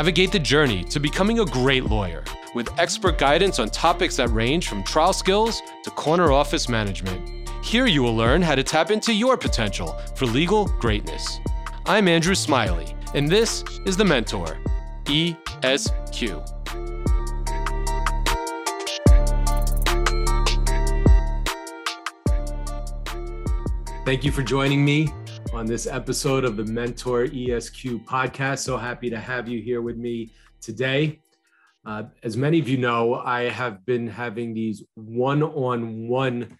Navigate the journey to becoming a great lawyer with expert guidance on topics that range from trial skills to corner office management. Here you will learn how to tap into your potential for legal greatness. I'm Andrew Smiley, and this is The Mentor, ESQ. Thank you for joining me on this episode of the Mentor ESQ podcast. So happy to have you here with me today. Uh, as many of you know, I have been having these one on one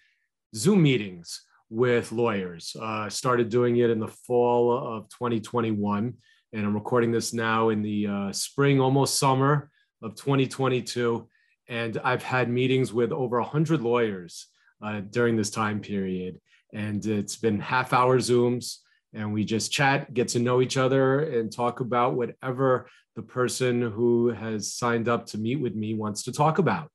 Zoom meetings with lawyers. Uh, started doing it in the fall of 2021, and I'm recording this now in the uh, spring, almost summer of 2022. And I've had meetings with over 100 lawyers uh, during this time period. And it's been half hour Zooms, and we just chat, get to know each other, and talk about whatever the person who has signed up to meet with me wants to talk about.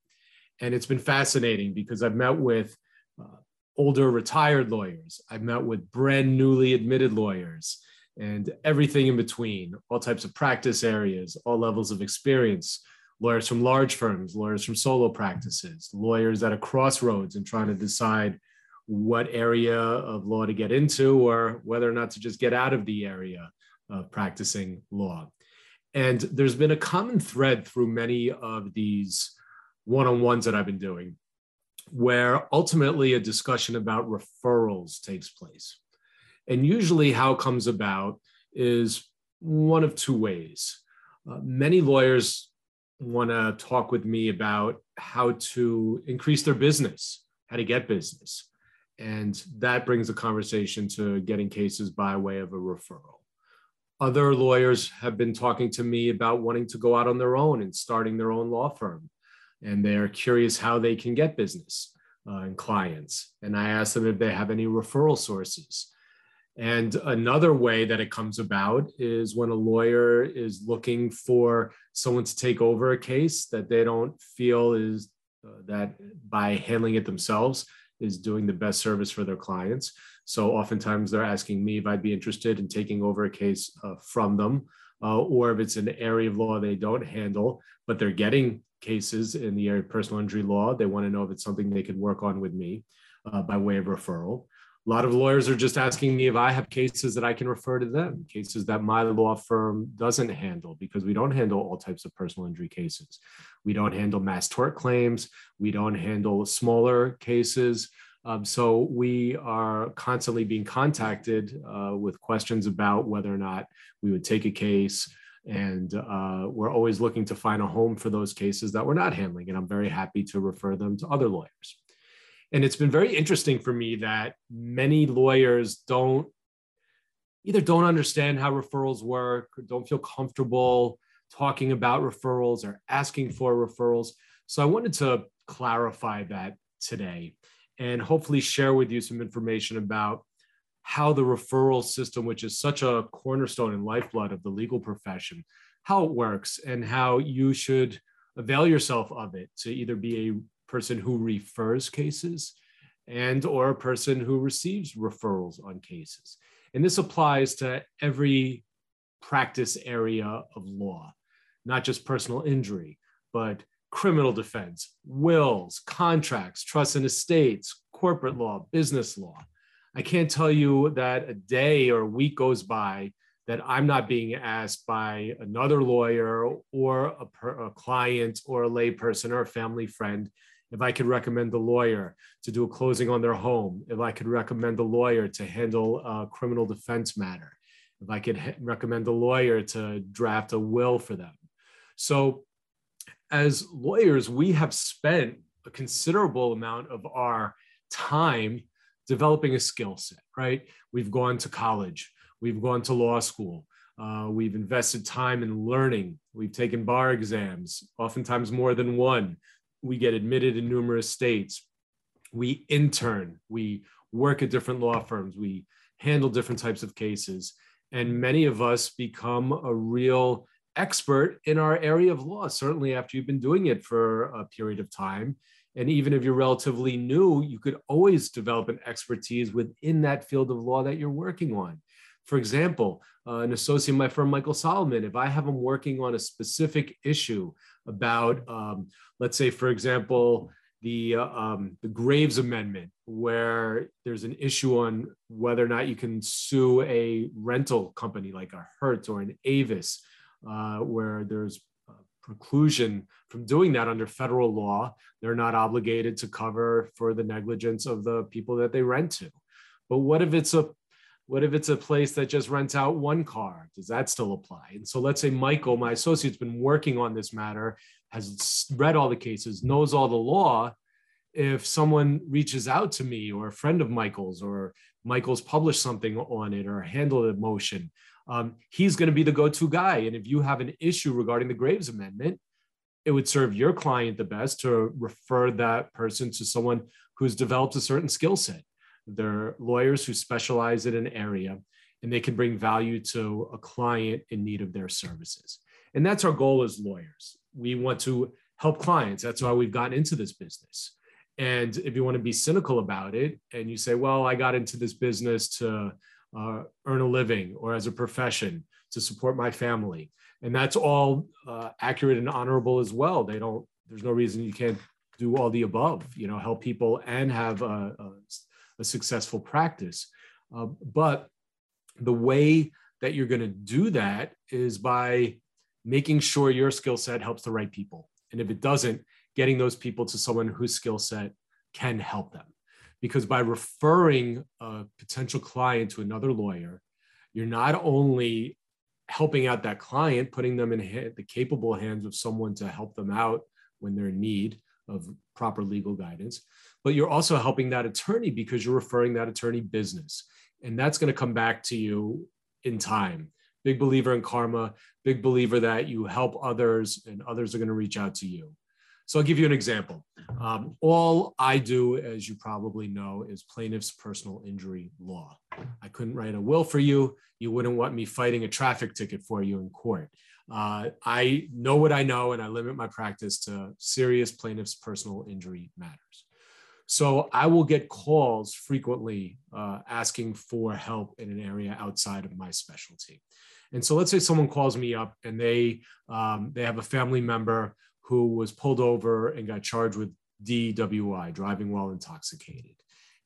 And it's been fascinating because I've met with uh, older retired lawyers, I've met with brand newly admitted lawyers, and everything in between, all types of practice areas, all levels of experience. Lawyers from large firms, lawyers from solo practices, lawyers at a crossroads and trying to decide what area of law to get into or whether or not to just get out of the area of practicing law. And there's been a common thread through many of these one on ones that I've been doing, where ultimately a discussion about referrals takes place. And usually, how it comes about is one of two ways. Uh, many lawyers want to talk with me about how to increase their business, how to get business. And that brings the conversation to getting cases by way of a referral. Other lawyers have been talking to me about wanting to go out on their own and starting their own law firm. And they're curious how they can get business uh, and clients. And I ask them if they have any referral sources. And another way that it comes about is when a lawyer is looking for someone to take over a case that they don't feel is uh, that by handling it themselves, is doing the best service for their clients. So oftentimes they're asking me if I'd be interested in taking over a case uh, from them, uh, or if it's an area of law they don't handle, but they're getting cases in the area of personal injury law. They want to know if it's something they could work on with me uh, by way of referral. A lot of lawyers are just asking me if I have cases that I can refer to them, cases that my law firm doesn't handle, because we don't handle all types of personal injury cases. We don't handle mass tort claims. We don't handle smaller cases. Um, so we are constantly being contacted uh, with questions about whether or not we would take a case. And uh, we're always looking to find a home for those cases that we're not handling. And I'm very happy to refer them to other lawyers. And it's been very interesting for me that many lawyers don't either don't understand how referrals work or don't feel comfortable talking about referrals or asking for referrals. So I wanted to clarify that today and hopefully share with you some information about how the referral system, which is such a cornerstone and lifeblood of the legal profession, how it works and how you should avail yourself of it to either be a person who refers cases and or a person who receives referrals on cases. And this applies to every practice area of law, not just personal injury, but criminal defense, wills, contracts, trusts and estates, corporate law, business law. I can't tell you that a day or a week goes by that I'm not being asked by another lawyer or a, per, a client or a layperson or a family friend if I could recommend the lawyer to do a closing on their home, if I could recommend the lawyer to handle a criminal defense matter, if I could recommend the lawyer to draft a will for them. So, as lawyers, we have spent a considerable amount of our time developing a skill set, right? We've gone to college, we've gone to law school, uh, we've invested time in learning. We've taken bar exams, oftentimes more than one we get admitted in numerous states. We intern, we work at different law firms, we handle different types of cases. And many of us become a real expert in our area of law, certainly after you've been doing it for a period of time. And even if you're relatively new, you could always develop an expertise within that field of law that you're working on. For example, uh, an associate of my firm, Michael Solomon, if I have him working on a specific issue about, um, let's say, for example, the uh, um, the Graves Amendment, where there's an issue on whether or not you can sue a rental company like a Hertz or an Avis, uh, where there's preclusion from doing that under federal law. They're not obligated to cover for the negligence of the people that they rent to. But what if it's a what if it's a place that just rents out one car? Does that still apply? And so let's say Michael, my associate's been working on this matter, has read all the cases, knows all the law. If someone reaches out to me or a friend of Michael's or Michael's published something on it or handled a motion, um, he's going to be the go-to guy. And if you have an issue regarding the Graves Amendment, it would serve your client the best to refer that person to someone who's developed a certain skill set. They're lawyers who specialize in an area and they can bring value to a client in need of their services. And that's our goal as lawyers. We want to help clients. That's why we've gotten into this business. And if you want to be cynical about it and you say, well, I got into this business to uh, earn a living or as a profession to support my family. And that's all uh, accurate and honorable as well. They don't, there's no reason you can't do all the above, you know, help people and have a, a, a successful practice. Uh, but the way that you're going to do that is by making sure your skill set helps the right people. And if it doesn't, getting those people to someone whose skill set can help them because by referring a potential client to another lawyer, you're not only helping out that client, putting them in the capable hands of someone to help them out when they're in need of proper legal guidance, but you're also helping that attorney because you're referring that attorney business. And that's going to come back to you in time. Big believer in karma, big believer that you help others and others are going to reach out to you. So I'll give you an example. Um, all I do, as you probably know, is plaintiff's personal injury law. I couldn't write a will for you. You wouldn't want me fighting a traffic ticket for you in court. Uh, I know what I know, and I limit my practice to serious plaintiff's personal injury matters. So I will get calls frequently uh, asking for help in an area outside of my specialty. And so let's say someone calls me up and they um, they have a family member who was pulled over and got charged with DWI, driving while intoxicated.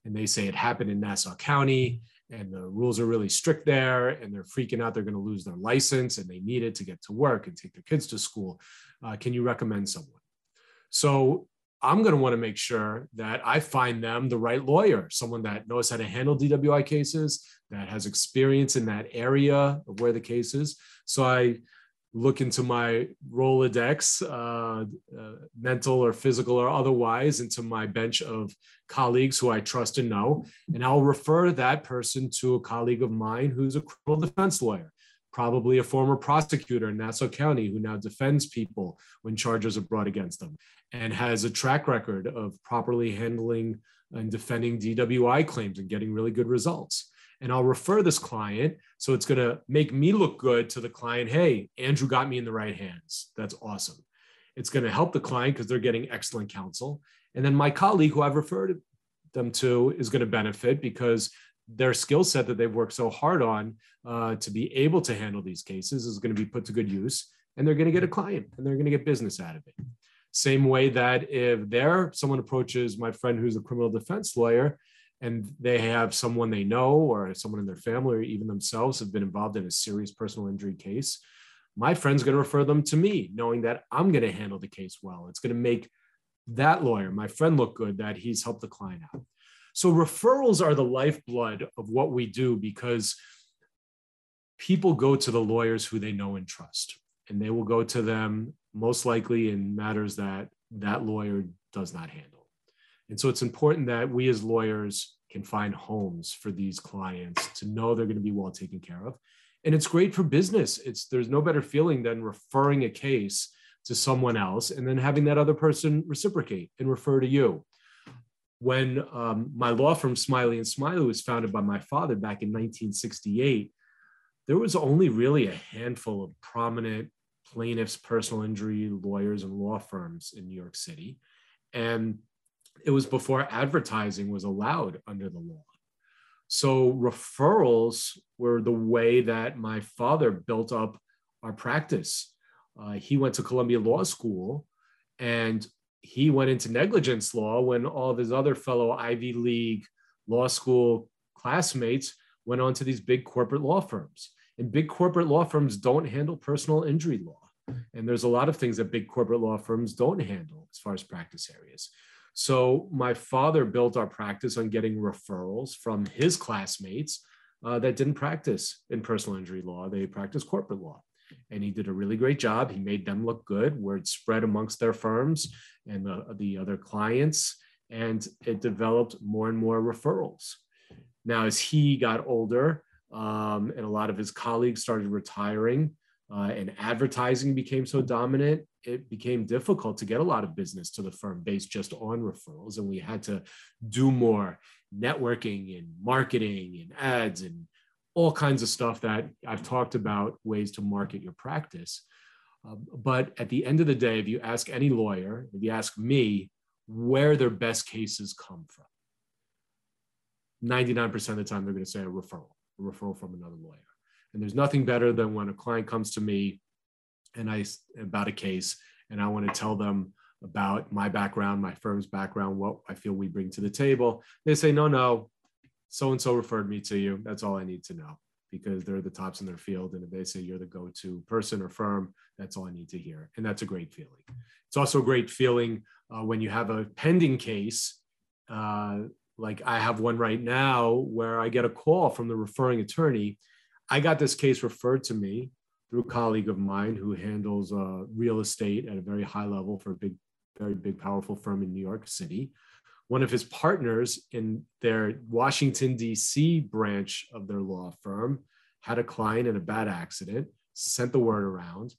And they say it happened in Nassau County and the rules are really strict there and they're freaking out they're going to lose their license and they need it to get to work and take their kids to school. Uh, can you recommend someone? So I'm going to want to make sure that I find them the right lawyer, someone that knows how to handle DWI cases, that has experience in that area of where the case is. So I look into my Rolodex, uh, uh, mental or physical or otherwise, into my bench of colleagues who I trust and know, and I'll refer that person to a colleague of mine who's a criminal defense lawyer, probably a former prosecutor in Nassau County who now defends people when charges are brought against them, and has a track record of properly handling and defending DWI claims and getting really good results and I'll refer this client. So it's going to make me look good to the client. Hey, Andrew got me in the right hands. That's awesome. It's going to help the client because they're getting excellent counsel. And then my colleague who I've referred them to is going to benefit because their skill set that they've worked so hard on uh, to be able to handle these cases is going to be put to good use. And they're going to get a client and they're going to get business out of it. Same way that if there someone approaches my friend who's a criminal defense lawyer and they have someone they know or someone in their family or even themselves have been involved in a serious personal injury case, my friend's going to refer them to me, knowing that I'm going to handle the case well. It's going to make that lawyer, my friend, look good that he's helped the client out. So referrals are the lifeblood of what we do because people go to the lawyers who they know and trust, and they will go to them most likely in matters that that lawyer does not handle. And so it's important that we as lawyers can find homes for these clients to know they're going to be well taken care of. And it's great for business. It's there's no better feeling than referring a case to someone else and then having that other person reciprocate and refer to you. When um, my law firm Smiley and Smiley was founded by my father back in 1968, there was only really a handful of prominent plaintiffs, personal injury lawyers, and law firms in New York City. And it was before advertising was allowed under the law. So referrals were the way that my father built up our practice. Uh, he went to Columbia Law School and he went into negligence law when all of his other fellow Ivy League law school classmates went on to these big corporate law firms. And big corporate law firms don't handle personal injury law. And there's a lot of things that big corporate law firms don't handle as far as practice areas. So my father built our practice on getting referrals from his classmates uh, that didn't practice in personal injury law. They practiced corporate law. And he did a really great job. He made them look good. Word spread amongst their firms and the, the other clients. And it developed more and more referrals. Now, as he got older um, and a lot of his colleagues started retiring, uh, and advertising became so dominant, it became difficult to get a lot of business to the firm based just on referrals. And we had to do more networking and marketing and ads and all kinds of stuff that I've talked about ways to market your practice. Um, but at the end of the day, if you ask any lawyer, if you ask me where their best cases come from, 99% of the time they're going to say a referral, a referral from another lawyer. And there's nothing better than when a client comes to me and I about a case and I want to tell them about my background, my firm's background, what I feel we bring to the table. They say, no, no, so and so referred me to you. That's all I need to know because they're the tops in their field. And if they say you're the go to person or firm, that's all I need to hear. And that's a great feeling. It's also a great feeling uh, when you have a pending case. Uh, like I have one right now where I get a call from the referring attorney I got this case referred to me through a colleague of mine who handles uh, real estate at a very high level for a big, very big, powerful firm in New York City. One of his partners in their Washington, D.C. branch of their law firm had a client in a bad accident, sent the word around.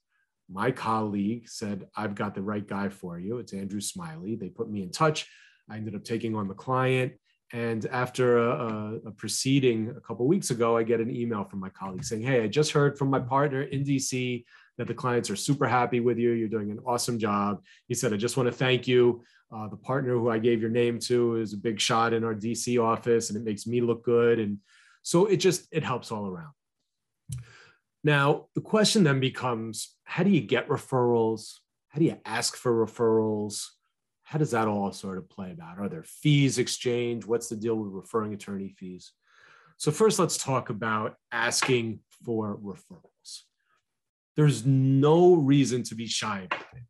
My colleague said, I've got the right guy for you. It's Andrew Smiley. They put me in touch. I ended up taking on the client. And after a, a, proceeding a couple weeks ago, I get an email from my colleague saying, Hey, I just heard from my partner in DC that the clients are super happy with you. You're doing an awesome job. He said, I just want to thank you. Uh, the partner who I gave your name to is a big shot in our DC office and it makes me look good. And so it just, it helps all around. Now, the question then becomes how do you get referrals? How do you ask for referrals? How does that all sort of play about? Are there fees exchanged? What's the deal with referring attorney fees? So, first, let's talk about asking for referrals. There's no reason to be shy about it.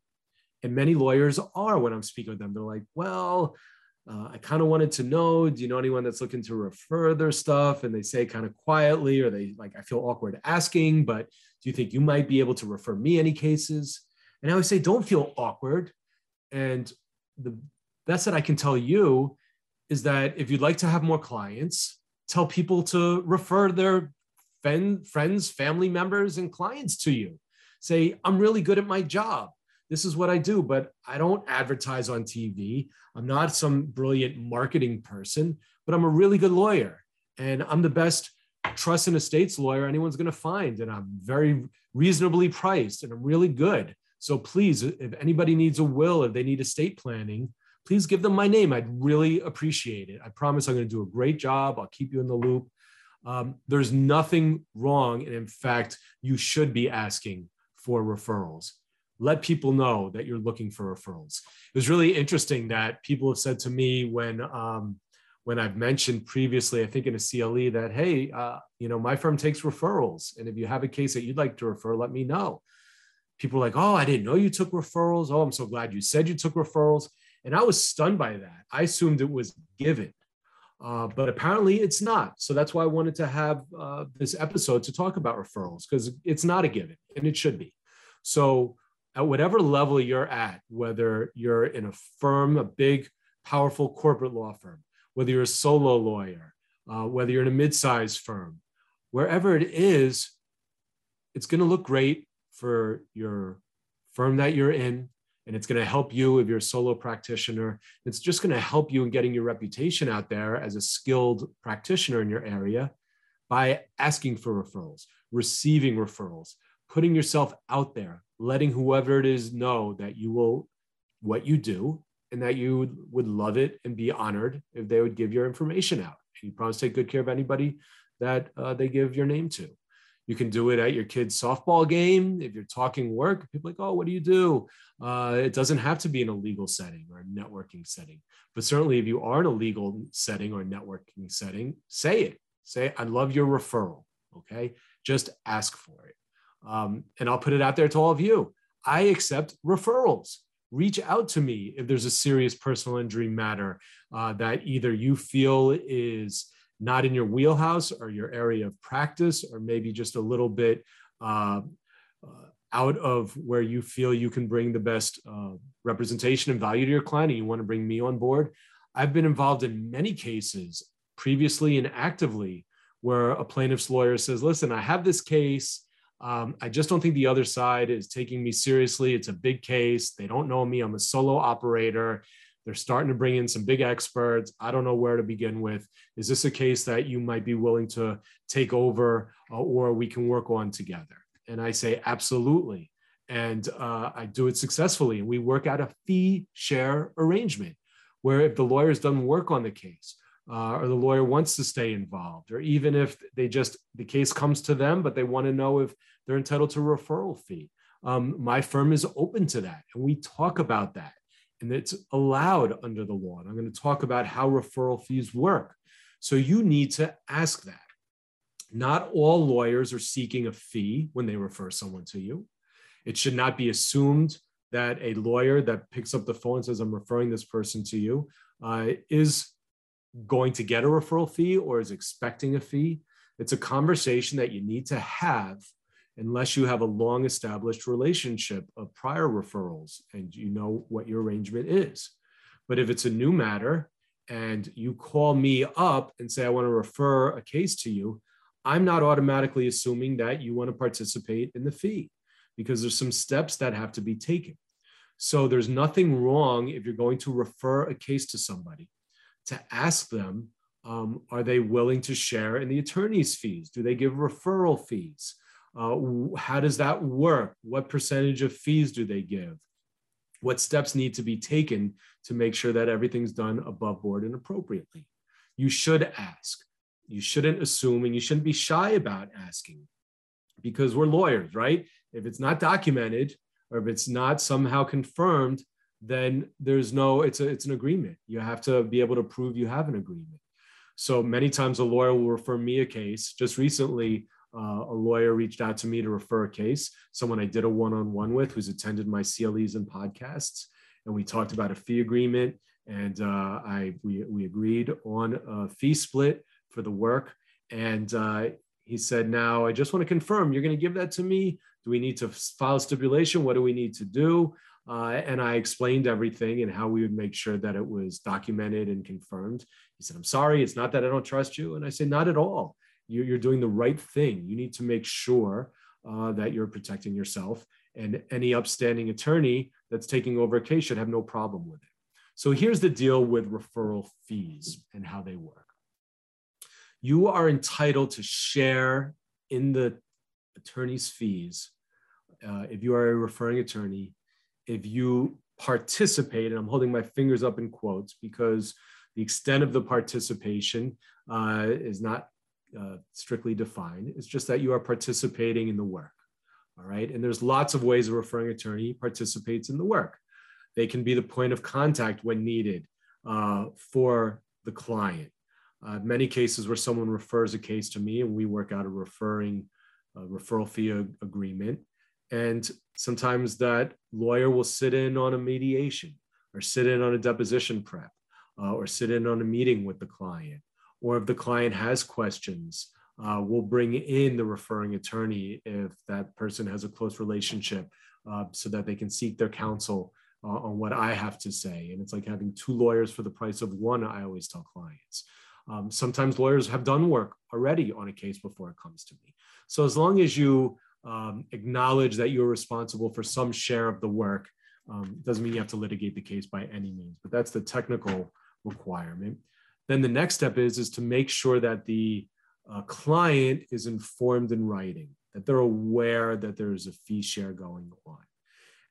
And many lawyers are when I'm speaking with them. They're like, well, uh, I kind of wanted to know, do you know anyone that's looking to refer their stuff? And they say kind of quietly, or they like, I feel awkward asking, but do you think you might be able to refer me any cases? And I always say, don't feel awkward. And the best that I can tell you is that if you'd like to have more clients, tell people to refer their friends, family members, and clients to you. Say, I'm really good at my job. This is what I do, but I don't advertise on TV. I'm not some brilliant marketing person, but I'm a really good lawyer. And I'm the best trust and estates lawyer anyone's going to find. And I'm very reasonably priced and I'm really good. So please, if anybody needs a will, if they need estate planning, please give them my name. I'd really appreciate it. I promise I'm going to do a great job. I'll keep you in the loop. Um, there's nothing wrong. And in fact, you should be asking for referrals. Let people know that you're looking for referrals. It was really interesting that people have said to me when, um, when I've mentioned previously, I think in a CLE that, hey, uh, you know, my firm takes referrals. And if you have a case that you'd like to refer, let me know people like, oh, I didn't know you took referrals. Oh, I'm so glad you said you took referrals. And I was stunned by that. I assumed it was given, uh, but apparently it's not. So that's why I wanted to have uh, this episode to talk about referrals because it's not a given and it should be. So at whatever level you're at, whether you're in a firm, a big, powerful corporate law firm, whether you're a solo lawyer, uh, whether you're in a mid-sized firm, wherever it is, it's going to look great for your firm that you're in and it's going to help you if you're a solo practitioner it's just going to help you in getting your reputation out there as a skilled practitioner in your area by asking for referrals receiving referrals putting yourself out there letting whoever it is know that you will what you do and that you would love it and be honored if they would give your information out And You promise to take good care of anybody that uh, they give your name to. You can do it at your kid's softball game. If you're talking work, people like, oh, what do you do? Uh, it doesn't have to be in a legal setting or a networking setting. But certainly, if you are in a legal setting or networking setting, say it. Say, I love your referral. Okay. Just ask for it. Um, and I'll put it out there to all of you. I accept referrals. Reach out to me if there's a serious personal injury matter uh, that either you feel is not in your wheelhouse or your area of practice, or maybe just a little bit uh, uh, out of where you feel you can bring the best uh, representation and value to your client, and you want to bring me on board. I've been involved in many cases previously and actively where a plaintiff's lawyer says, Listen, I have this case. Um, I just don't think the other side is taking me seriously. It's a big case. They don't know me. I'm a solo operator. They're starting to bring in some big experts. I don't know where to begin with. Is this a case that you might be willing to take over uh, or we can work on together? And I say, absolutely. And uh, I do it successfully. And we work out a fee share arrangement where if the lawyer's done work on the case, uh, or the lawyer wants to stay involved, or even if they just the case comes to them, but they want to know if they're entitled to a referral fee. Um, my firm is open to that, and we talk about that and it's allowed under the law. And I'm going to talk about how referral fees work. So you need to ask that. Not all lawyers are seeking a fee when they refer someone to you. It should not be assumed that a lawyer that picks up the phone and says, I'm referring this person to you, uh, is going to get a referral fee or is expecting a fee. It's a conversation that you need to have unless you have a long established relationship of prior referrals and you know what your arrangement is. But if it's a new matter and you call me up and say, I want to refer a case to you, I'm not automatically assuming that you want to participate in the fee because there's some steps that have to be taken. So there's nothing wrong if you're going to refer a case to somebody to ask them, um, are they willing to share in the attorney's fees? Do they give referral fees? Uh, how does that work? What percentage of fees do they give? What steps need to be taken to make sure that everything's done above board and appropriately? You should ask. You shouldn't assume and you shouldn't be shy about asking because we're lawyers, right? If it's not documented or if it's not somehow confirmed, then there's no, it's, a, it's an agreement. You have to be able to prove you have an agreement. So many times a lawyer will refer me a case. Just recently, uh, a lawyer reached out to me to refer a case, someone I did a one on one with who's attended my CLEs and podcasts. And we talked about a fee agreement. And uh, I we, we agreed on a fee split for the work. And uh, he said, Now I just want to confirm you're going to give that to me. Do we need to file a stipulation? What do we need to do? Uh, and I explained everything and how we would make sure that it was documented and confirmed. He said, I'm sorry, it's not that I don't trust you. And I said, Not at all you're, you're doing the right thing. You need to make sure uh, that you're protecting yourself. And any upstanding attorney that's taking over a case should have no problem with it. So here's the deal with referral fees and how they work. You are entitled to share in the attorney's fees uh, if you are a referring attorney, if you participate, and I'm holding my fingers up in quotes because the extent of the participation uh, is not uh, strictly defined. It's just that you are participating in the work. All right. And there's lots of ways a referring attorney participates in the work. They can be the point of contact when needed uh, for the client. Uh, many cases where someone refers a case to me and we work out a referring referral fee agreement. And sometimes that lawyer will sit in on a mediation or sit in on a deposition prep uh, or sit in on a meeting with the client or if the client has questions, uh, we'll bring in the referring attorney if that person has a close relationship uh, so that they can seek their counsel uh, on what I have to say. And it's like having two lawyers for the price of one, I always tell clients. Um, sometimes lawyers have done work already on a case before it comes to me. So as long as you um, acknowledge that you're responsible for some share of the work, um, it doesn't mean you have to litigate the case by any means, but that's the technical requirement. Then the next step is, is to make sure that the uh, client is informed in writing, that they're aware that there's a fee share going on.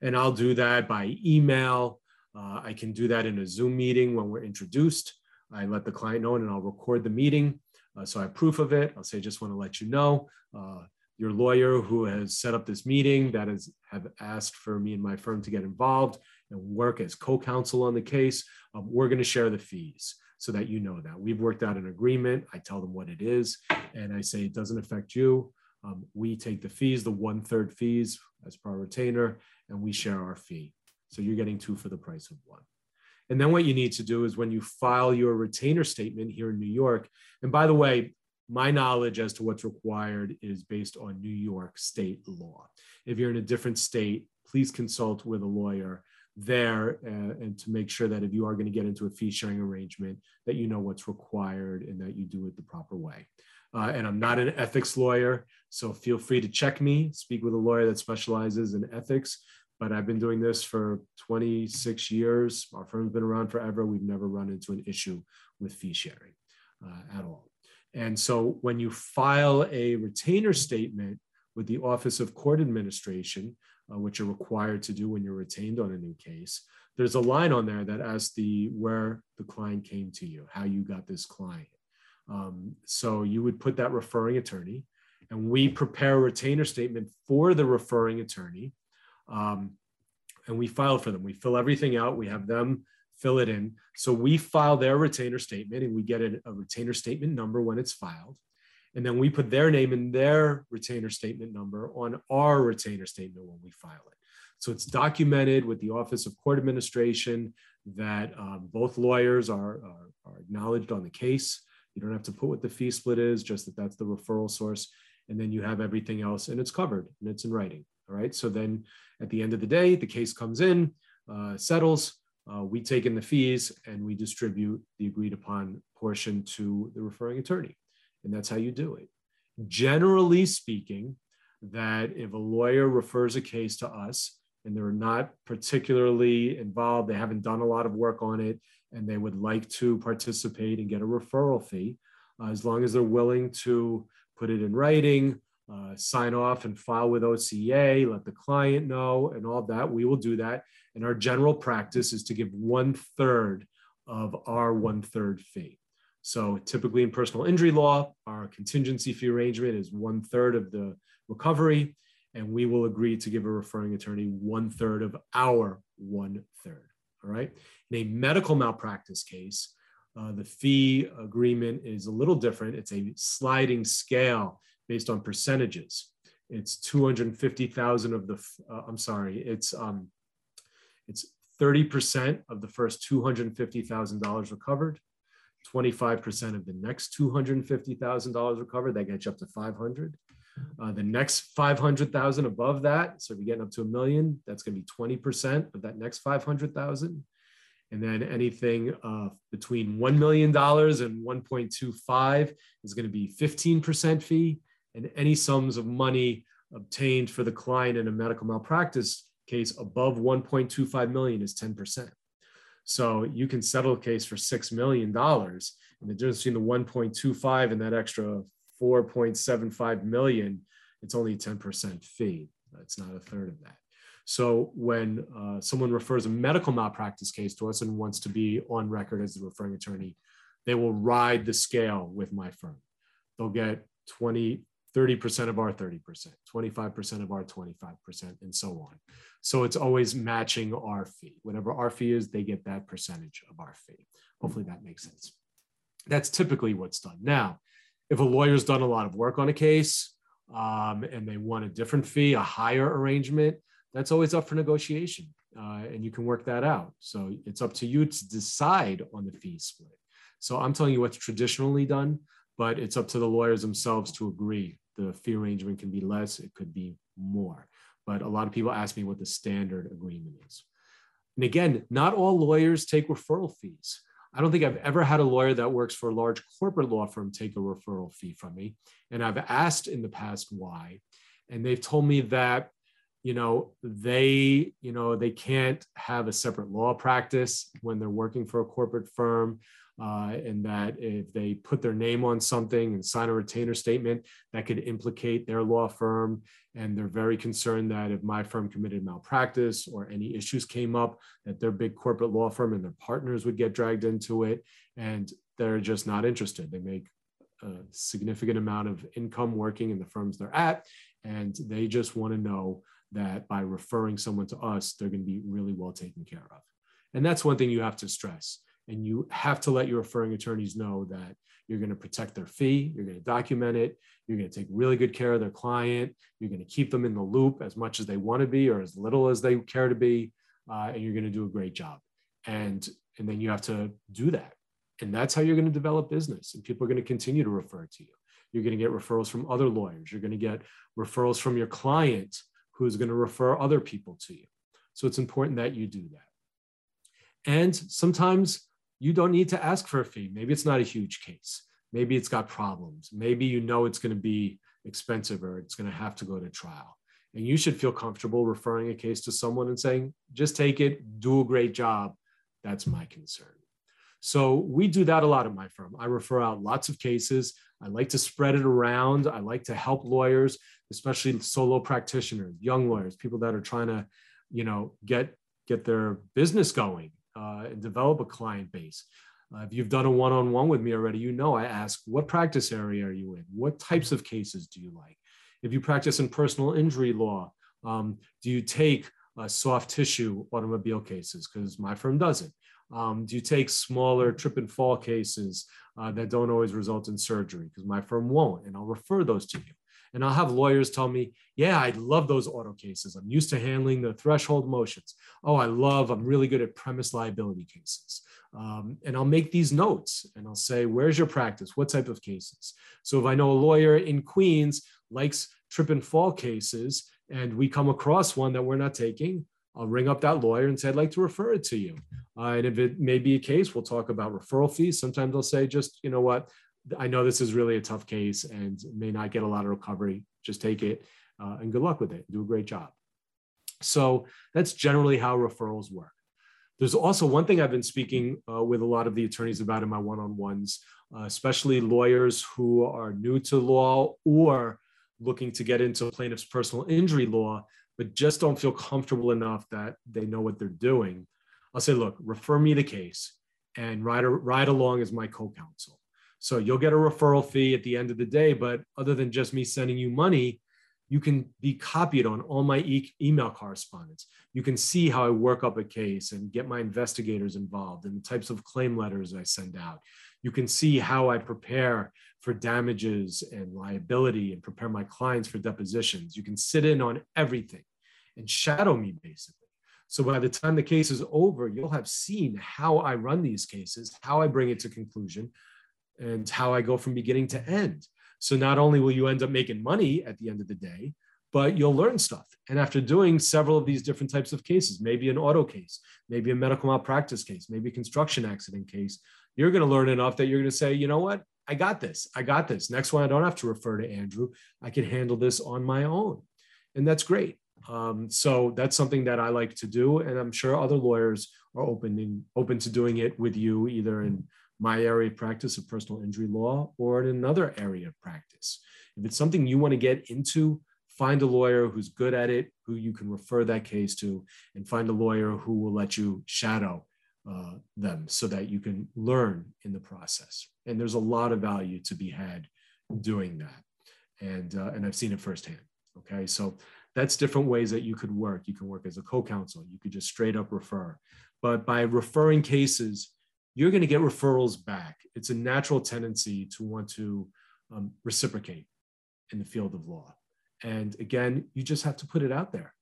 And I'll do that by email. Uh, I can do that in a Zoom meeting when we're introduced. I let the client know and I'll record the meeting. Uh, so I have proof of it. I'll say, just want to let you know, uh, your lawyer who has set up this meeting that has have asked for me and my firm to get involved and work as co-counsel on the case. Um, we're going to share the fees so that you know that we've worked out an agreement. I tell them what it is, and I say it doesn't affect you. Um, we take the fees, the one third fees as per retainer, and we share our fee. So you're getting two for the price of one. And then what you need to do is when you file your retainer statement here in New York, and by the way, my knowledge as to what's required is based on New York state law. If you're in a different state, please consult with a lawyer there uh, and to make sure that if you are going to get into a fee sharing arrangement that you know what's required and that you do it the proper way. Uh, and i'm not an ethics lawyer so feel free to check me speak with a lawyer that specializes in ethics but i've been doing this for 26 years. Our firm's been around forever. We've never run into an issue with fee sharing uh, at all. And so when you file a retainer statement with the office of court administration uh, which are required to do when you're retained on a new case, there's a line on there that asks the where the client came to you, how you got this client. Um, so you would put that referring attorney, and we prepare a retainer statement for the referring attorney, um, and we file for them. We fill everything out. We have them fill it in. So we file their retainer statement, and we get a, a retainer statement number when it's filed. And then we put their name and their retainer statement number on our retainer statement when we file it. So it's documented with the Office of Court Administration that um, both lawyers are, are, are, acknowledged on the case. You don't have to put what the fee split is, just that that's the referral source. And then you have everything else and it's covered and it's in writing. All right. So then at the end of the day, the case comes in, uh, settles, uh, we take in the fees and we distribute the agreed upon portion to the referring attorney and that's how you do it. Generally speaking, that if a lawyer refers a case to us and they're not particularly involved, they haven't done a lot of work on it, and they would like to participate and get a referral fee, uh, as long as they're willing to put it in writing, uh, sign off and file with OCA, let the client know, and all that, we will do that. And our general practice is to give one third of our one third fee. So typically in personal injury law, our contingency fee arrangement is one third of the recovery, and we will agree to give a referring attorney one third of our one third. All right. In a medical malpractice case, uh, the fee agreement is a little different. It's a sliding scale based on percentages. It's 250,000 of the, uh, I'm sorry, it's, um, it's 30% of the first $250,000 recovered. 25% of the next $250,000 recovered, that gets you up to 500. Uh, the next 500,000 above that, so if you're getting up to a million, that's going to be 20% of that next 500,000. And then anything uh, between $1 million and 1.25 is going to be 15% fee. And any sums of money obtained for the client in a medical malpractice case above 1.25 million is 10%. So you can settle a case for $6 million. And the difference between the 1.25 and that extra 4.75 million, it's only a 10% fee. It's not a third of that. So when uh, someone refers a medical malpractice case to us and wants to be on record as the referring attorney, they will ride the scale with my firm. They'll get 20, 30% of our 30%, 25% of our 25%, and so on. So it's always matching our fee. Whatever our fee is, they get that percentage of our fee. Hopefully that makes sense. That's typically what's done. Now, if a lawyer's done a lot of work on a case um, and they want a different fee, a higher arrangement, that's always up for negotiation. Uh, and you can work that out. So it's up to you to decide on the fee split. So I'm telling you what's traditionally done, but it's up to the lawyers themselves to agree the fee arrangement can be less, it could be more. But a lot of people ask me what the standard agreement is. And again, not all lawyers take referral fees. I don't think I've ever had a lawyer that works for a large corporate law firm take a referral fee from me. And I've asked in the past why. And they've told me that, you know, they, you know, they can't have a separate law practice when they're working for a corporate firm uh, and that if they put their name on something and sign a retainer statement, that could implicate their law firm. And they're very concerned that if my firm committed malpractice or any issues came up, that their big corporate law firm and their partners would get dragged into it. and they're just not interested. They make a significant amount of income working in the firms they're at, and they just want to know that by referring someone to us, they're going to be really well taken care of. And that's one thing you have to stress. And you have to let your referring attorneys know that you're going to protect their fee, you're going to document it, you're going to take really good care of their client, you're going to keep them in the loop as much as they want to be or as little as they care to be, uh, and you're going to do a great job. And and then you have to do that. And that's how you're going to develop business. And people are going to continue to refer to you. You're going to get referrals from other lawyers. You're going to get referrals from your client who's going to refer other people to you. So it's important that you do that. And sometimes you don't need to ask for a fee. Maybe it's not a huge case. Maybe it's got problems. Maybe you know it's going to be expensive or it's going to have to go to trial. And you should feel comfortable referring a case to someone and saying, just take it, do a great job. That's my concern. So we do that a lot at my firm. I refer out lots of cases. I like to spread it around. I like to help lawyers, especially solo practitioners, young lawyers, people that are trying to, you know, get get their business going uh, and develop a client base. Uh, if you've done a one-on-one with me already, you know I ask, what practice area are you in? What types of cases do you like? If you practice in personal injury law, um, do you take uh, soft tissue automobile cases? Because my firm doesn't. Um, do you take smaller trip and fall cases uh, that don't always result in surgery? Because my firm won't, and I'll refer those to you. And I'll have lawyers tell me, yeah, I love those auto cases. I'm used to handling the threshold motions. Oh, I love, I'm really good at premise liability cases. Um, and I'll make these notes and I'll say, where's your practice? What type of cases? So if I know a lawyer in Queens likes trip and fall cases and we come across one that we're not taking, I'll ring up that lawyer and say, I'd like to refer it to you. Uh, and if it may be a case, we'll talk about referral fees. Sometimes they'll say, just, you know what, I know this is really a tough case and may not get a lot of recovery. Just take it uh, and good luck with it. Do a great job. So that's generally how referrals work. There's also one thing I've been speaking uh, with a lot of the attorneys about in my one on ones, uh, especially lawyers who are new to law or looking to get into plaintiff's personal injury law, but just don't feel comfortable enough that they know what they're doing. I'll say, look, refer me the case and ride, ride along as my co counsel. So you'll get a referral fee at the end of the day. But other than just me sending you money, you can be copied on all my e- email correspondence. You can see how I work up a case and get my investigators involved and the types of claim letters I send out. You can see how I prepare for damages and liability and prepare my clients for depositions. You can sit in on everything and shadow me basically. So by the time the case is over, you'll have seen how I run these cases, how I bring it to conclusion, and how I go from beginning to end. So not only will you end up making money at the end of the day, but you'll learn stuff. And after doing several of these different types of cases, maybe an auto case, maybe a medical malpractice case, maybe a construction accident case, you're going to learn enough that you're going to say, you know what? I got this. I got this. Next one, I don't have to refer to Andrew. I can handle this on my own. And that's great. Um, so that's something that I like to do. And I'm sure other lawyers are open in, open to doing it with you, either in my area of practice of personal injury law or in another area of practice. If it's something you want to get into, find a lawyer who's good at it, who you can refer that case to, and find a lawyer who will let you shadow uh, them so that you can learn in the process. And there's a lot of value to be had doing that. And, uh, and I've seen it firsthand. Okay. So that's different ways that you could work. You can work as a co counsel, you could just straight up refer. But by referring cases, you're going to get referrals back. It's a natural tendency to want to um, reciprocate in the field of law. And again, you just have to put it out there.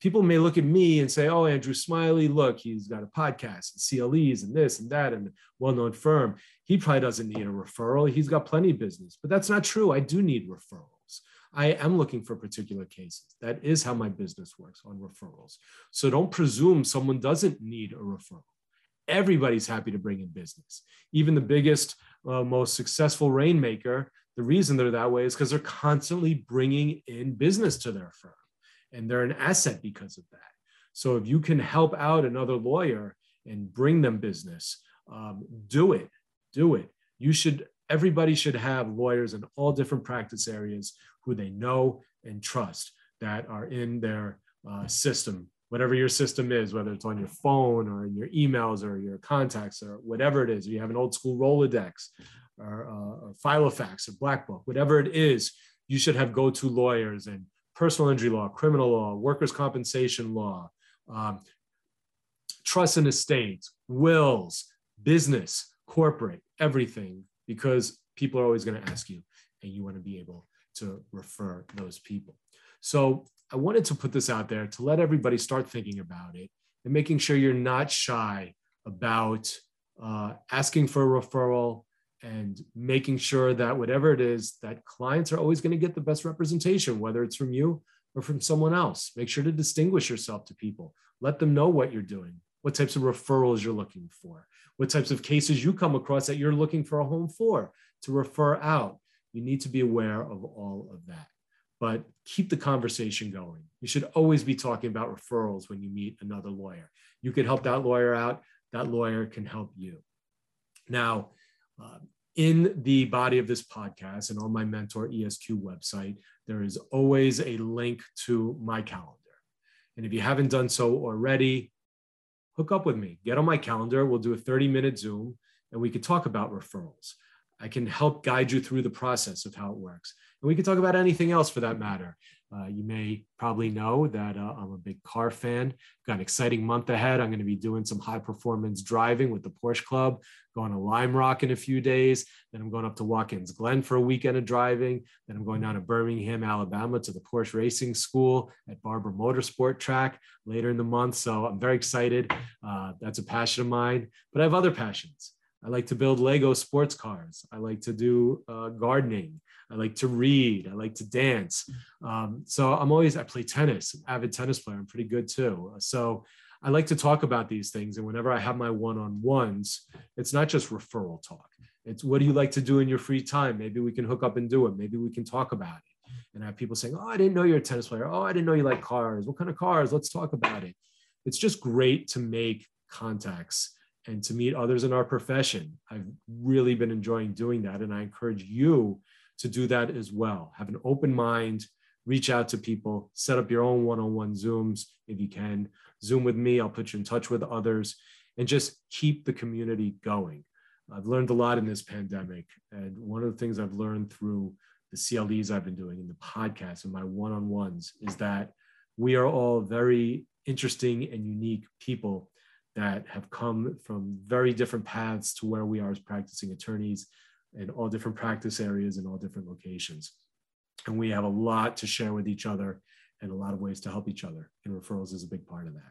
People may look at me and say, Oh, Andrew Smiley, look, he's got a podcast and CLEs and this and that and a well known firm. He probably doesn't need a referral. He's got plenty of business. But that's not true. I do need referrals. I am looking for particular cases. That is how my business works on referrals. So don't presume someone doesn't need a referral everybody's happy to bring in business. Even the biggest, uh, most successful rainmaker, the reason they're that way is because they're constantly bringing in business to their firm and they're an asset because of that. So if you can help out another lawyer and bring them business, um, do it, do it. You should, everybody should have lawyers in all different practice areas who they know and trust that are in their uh, system whatever your system is, whether it's on your phone or in your emails or your contacts or whatever it is, or you have an old school Rolodex or, uh, or Filofax or Black Book, whatever it is, you should have go to lawyers and personal injury law, criminal law, workers' compensation law, um, trust and estates, wills, business, corporate, everything, because people are always going to ask you and you want to be able to refer those people. So I wanted to put this out there to let everybody start thinking about it and making sure you're not shy about uh, asking for a referral and making sure that whatever it is that clients are always going to get the best representation whether it's from you or from someone else. Make sure to distinguish yourself to people. Let them know what you're doing what types of referrals you're looking for what types of cases you come across that you're looking for a home for to refer out. You need to be aware of all of that but keep the conversation going. You should always be talking about referrals when you meet another lawyer. You can help that lawyer out, that lawyer can help you. Now, uh, in the body of this podcast and on my Mentor ESQ website, there is always a link to my calendar. And if you haven't done so already, hook up with me, get on my calendar. We'll do a 30 minute Zoom and we could talk about referrals. I can help guide you through the process of how it works. And we can talk about anything else for that matter. Uh, you may probably know that uh, I'm a big car fan. Got an exciting month ahead. I'm going to be doing some high performance driving with the Porsche Club, going to Lime Rock in a few days. Then I'm going up to Watkins Glen for a weekend of driving. Then I'm going down to Birmingham, Alabama to the Porsche Racing School at Barber Motorsport Track later in the month. So I'm very excited. Uh, that's a passion of mine, but I have other passions. I like to build Lego sports cars. I like to do uh, gardening. I like to read. I like to dance. Um, so I'm always, I play tennis, avid tennis player. I'm pretty good too. So I like to talk about these things. And whenever I have my one on ones, it's not just referral talk. It's what do you like to do in your free time? Maybe we can hook up and do it. Maybe we can talk about it. And I have people saying, Oh, I didn't know you're a tennis player. Oh, I didn't know you like cars. What kind of cars? Let's talk about it. It's just great to make contacts and to meet others in our profession. I've really been enjoying doing that. And I encourage you to do that as well. Have an open mind, reach out to people, set up your own one on one Zooms if you can. Zoom with me, I'll put you in touch with others, and just keep the community going. I've learned a lot in this pandemic. And one of the things I've learned through the CLEs I've been doing and the podcast and my one on ones is that we are all very interesting and unique people that have come from very different paths to where we are as practicing attorneys in all different practice areas in all different locations. And we have a lot to share with each other and a lot of ways to help each other. And referrals is a big part of that.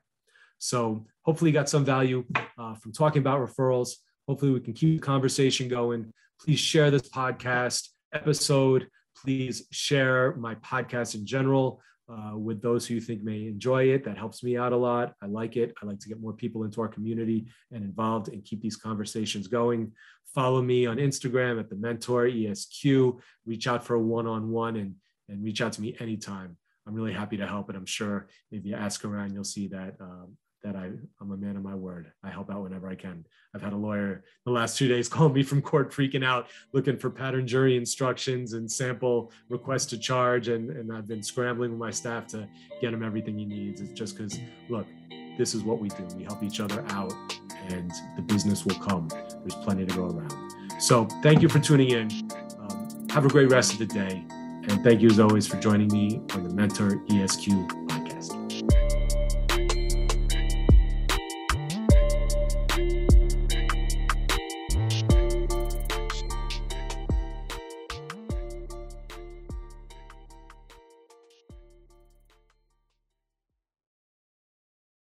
So hopefully you got some value uh, from talking about referrals. Hopefully we can keep the conversation going. Please share this podcast episode. Please share my podcast in general uh, with those who you think may enjoy it. That helps me out a lot. I like it. I like to get more people into our community and involved and keep these conversations going. Follow me on Instagram at the Mentor ESQ. Reach out for a one-on-one and and reach out to me anytime. I'm really happy to help, and I'm sure if you ask around, you'll see that um, that I, I'm a man of my word. I help out whenever I can. I've had a lawyer the last two days call me from court freaking out, looking for pattern jury instructions and sample request to charge. And, and I've been scrambling with my staff to get him everything he needs. It's just because, look, this is what we do. We help each other out and the business will come. There's plenty to go around. So thank you for tuning in. Um, have a great rest of the day. And thank you as always for joining me on the Mentor ESQ